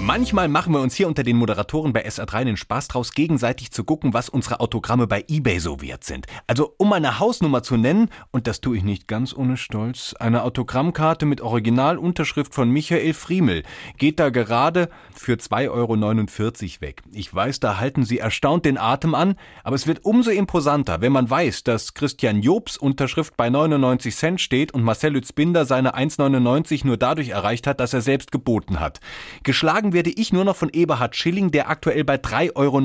Manchmal machen wir uns hier unter den Moderatoren bei SR3 den Spaß draus, gegenseitig zu gucken, was unsere Autogramme bei eBay so wert sind. Also, um eine Hausnummer zu nennen, und das tue ich nicht ganz ohne Stolz, eine Autogrammkarte mit Originalunterschrift von Michael Friemel geht da gerade für 2,49 Euro weg. Ich weiß, da halten Sie erstaunt den Atem an, aber es wird umso imposanter, wenn man weiß, dass Christian Jobs Unterschrift bei 99 Cent steht und Marcel Lützbinder seine 1,99 nur dadurch erreicht hat, dass er selbst geboten hat. Geschlagen werde ich nur noch von Eberhard Schilling, der aktuell bei 3,49 Euro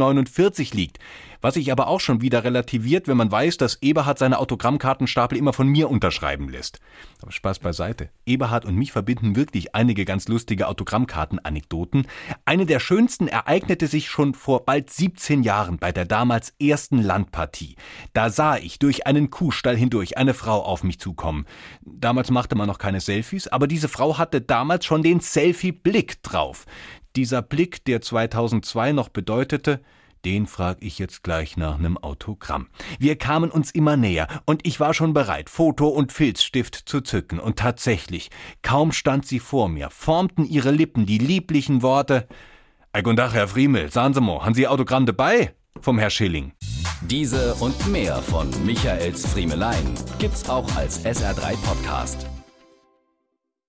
liegt. Was sich aber auch schon wieder relativiert, wenn man weiß, dass Eberhard seine Autogrammkartenstapel immer von mir unterschreiben lässt. Aber Spaß beiseite. Eberhard und mich verbinden wirklich einige ganz lustige Autogrammkartenanekdoten. Eine der schönsten ereignete sich schon vor bald 17 Jahren bei der damals ersten Landpartie. Da sah ich durch einen Kuhstall hindurch eine Frau auf mich zukommen. Damals machte man noch keine Selfies, aber diese Frau hatte damals schon den Selfie-Blick drauf. Dieser Blick, der 2002 noch bedeutete, den frag ich jetzt gleich nach nem Autogramm. Wir kamen uns immer näher und ich war schon bereit, Foto und Filzstift zu zücken. Und tatsächlich, kaum stand sie vor mir, formten ihre Lippen die lieblichen Worte. Ei guten Herr Friemel, sagen Sie mal, haben Sie Autogramm dabei? Vom Herr Schilling. Diese und mehr von Michaels Friemelein gibt's auch als SR3 Podcast.